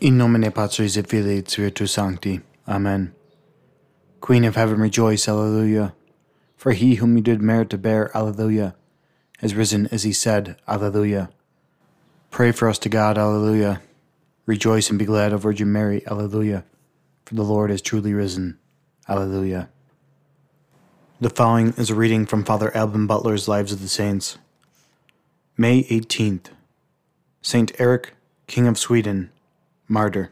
In nomine Patris et Filii et Spiritus Sancti. Amen. Queen of heaven, rejoice, Alleluia. For he whom you did merit to bear, Alleluia, has risen as he said, Alleluia. Pray for us to God, Alleluia. Rejoice and be glad, O Virgin Mary, Alleluia. For the Lord is truly risen, Alleluia. The following is a reading from Father Alban Butler's Lives of the Saints. May 18th. Saint Eric, King of Sweden, Martyr.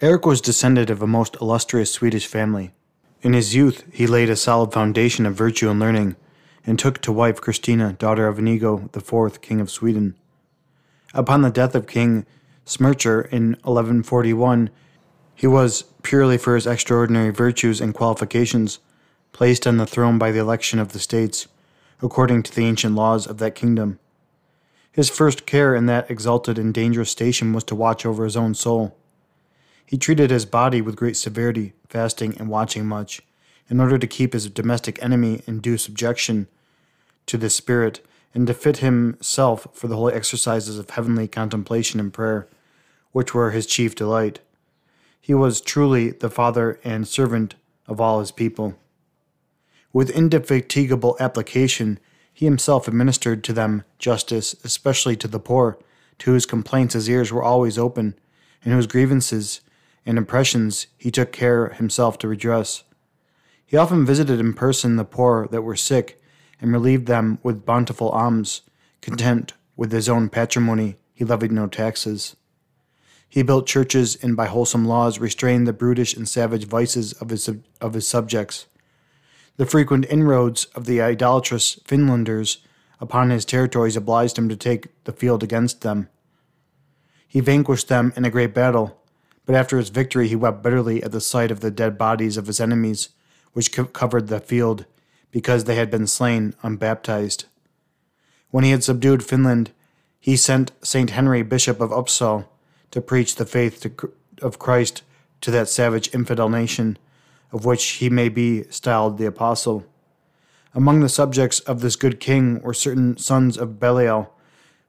Eric was descended of a most illustrious Swedish family. In his youth, he laid a solid foundation of virtue and learning, and took to wife Christina, daughter of Inigo IV, King of Sweden. Upon the death of King Swercher in 1141, he was, purely for his extraordinary virtues and qualifications, placed on the throne by the election of the states, according to the ancient laws of that kingdom. His first care in that exalted and dangerous station was to watch over his own soul. He treated his body with great severity, fasting and watching much, in order to keep his domestic enemy in due subjection to the spirit, and to fit himself for the holy exercises of heavenly contemplation and prayer, which were his chief delight. He was truly the father and servant of all his people. With indefatigable application, he himself administered to them justice, especially to the poor, to whose complaints his ears were always open, and whose grievances and impressions he took care himself to redress. He often visited in person the poor that were sick, and relieved them with bountiful alms. Content with his own patrimony, he levied no taxes. He built churches and by wholesome laws restrained the brutish and savage vices of his, of his subjects. The frequent inroads of the idolatrous Finlanders upon his territories obliged him to take the field against them. He vanquished them in a great battle, but after his victory he wept bitterly at the sight of the dead bodies of his enemies, which co- covered the field, because they had been slain unbaptized. When he had subdued Finland, he sent Saint Henry, Bishop of Upsal, to preach the faith to, of Christ to that savage infidel nation of which he may be styled the apostle. Among the subjects of this good king were certain sons of Belial,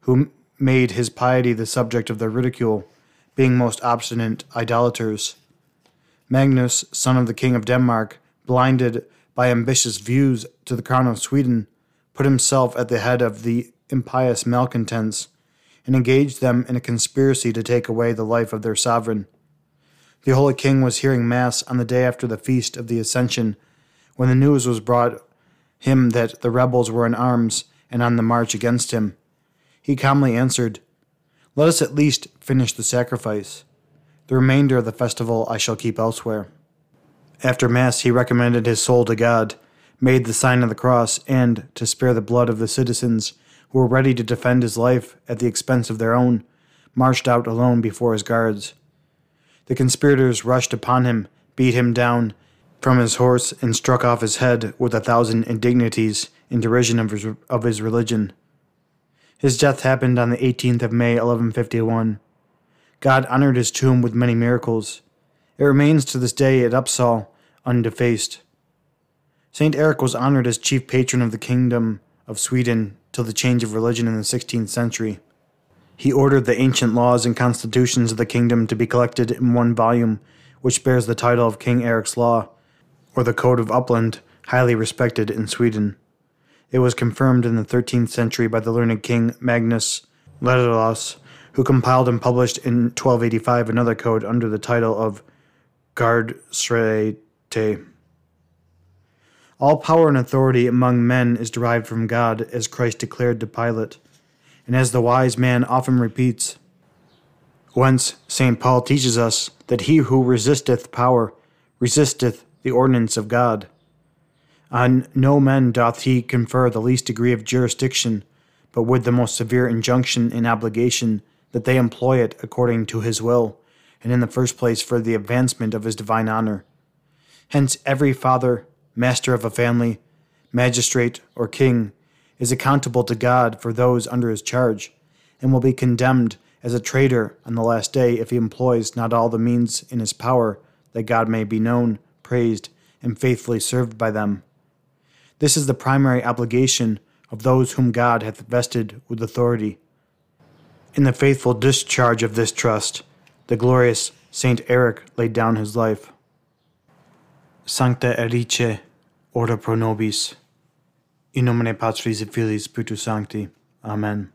who made his piety the subject of their ridicule, being most obstinate idolaters. Magnus, son of the king of Denmark, blinded by ambitious views to the crown of Sweden, put himself at the head of the impious malcontents, and engaged them in a conspiracy to take away the life of their sovereign. The Holy King was hearing Mass on the day after the feast of the Ascension when the news was brought him that the rebels were in arms and on the march against him. He calmly answered, Let us at least finish the sacrifice. The remainder of the festival I shall keep elsewhere. After Mass, he recommended his soul to God, made the sign of the cross, and, to spare the blood of the citizens who were ready to defend his life at the expense of their own, marched out alone before his guards. The conspirators rushed upon him, beat him down from his horse, and struck off his head with a thousand indignities in derision of his, of his religion. His death happened on the 18th of May, 1151. God honored his tomb with many miracles. It remains to this day at Upsal, undefaced. Saint Eric was honored as chief patron of the kingdom of Sweden till the change of religion in the 16th century. He ordered the ancient laws and constitutions of the kingdom to be collected in one volume, which bears the title of King Eric's Law, or the Code of Upland, highly respected in Sweden. It was confirmed in the 13th century by the learned king Magnus Ladislas, who compiled and published in 1285 another code under the title of Gard Gardstrete. All power and authority among men is derived from God, as Christ declared to Pilate and as the wise man often repeats. Whence St. Paul teaches us that he who resisteth power resisteth the ordinance of God. On no men doth he confer the least degree of jurisdiction, but with the most severe injunction and obligation that they employ it according to his will, and in the first place for the advancement of his divine honor. Hence, every father, master of a family, magistrate, or king is accountable to God for those under his charge, and will be condemned as a traitor on the last day if he employs not all the means in his power that God may be known, praised, and faithfully served by them. This is the primary obligation of those whom God hath vested with authority. In the faithful discharge of this trust, the glorious Saint Eric laid down his life. Sancta Erice, ora pro nobis. In nomine Patris et Filii Spiritus Sancti. Amen.